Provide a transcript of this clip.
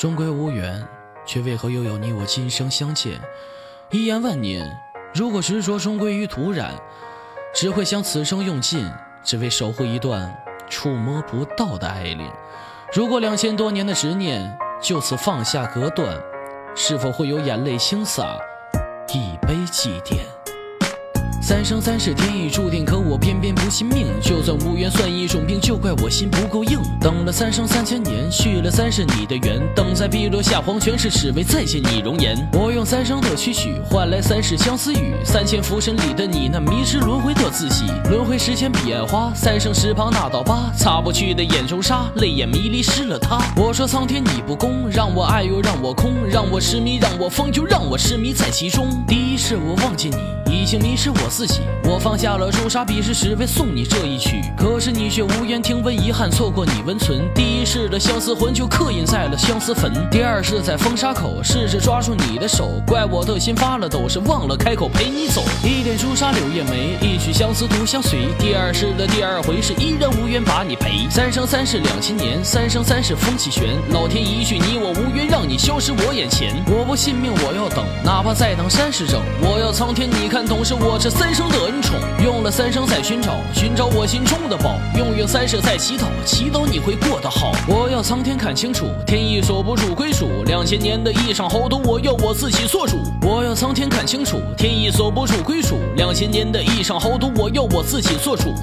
终归无缘，却为何又有你我今生相见？一言万年，如果执着终归于土壤，只会将此生用尽，只为守护一段触摸不到的爱恋。如果两千多年的执念就此放下隔断，是否会有眼泪倾洒，一杯祭奠？三生三世天意注定，可我偏偏不信命。就算无缘算一种病，就怪我心不够硬。等了三生三千年，续了三世你的缘，等在碧落下黄泉时，只为再见你容颜。我用三生的期许换来三世相思雨，三千浮生里的你，那迷失轮回的自己。轮回时间彼岸花，三生石旁那道疤，擦不去的眼中沙，泪眼迷离失了他。我说苍天你不公，让我爱又让我空，让我痴迷，让我疯，又让我痴迷在其中。第一世我忘记你，已经迷失我。自己，我放下了朱砂笔，是只为送你这一曲。可是你却无缘听闻，遗憾错过你温存。第一世的相思魂就刻印在了相思坟。第二世在风沙口，试着抓住你的手，怪我的心发了抖，是忘了开口陪你走。一点朱砂柳叶眉，一曲相思独相随。第二世的第二回，是依然无缘把你陪。三生三世两千年，三生三世风起旋。老天一句你我无缘，你消失我眼前。我不信命，我要等，哪怕再等三世整。我要苍天你看懂，是我这。三生的恩宠，用了三生在寻找，寻找我心中的宝；用用三世在祈祷，祈祷你会过得好。我要苍天看清楚，天意锁不住归属。两千年的一场豪赌，我要我自己做主。我要苍天看清楚，天意锁不住归属。两千年的一场豪赌，我要我自己做主。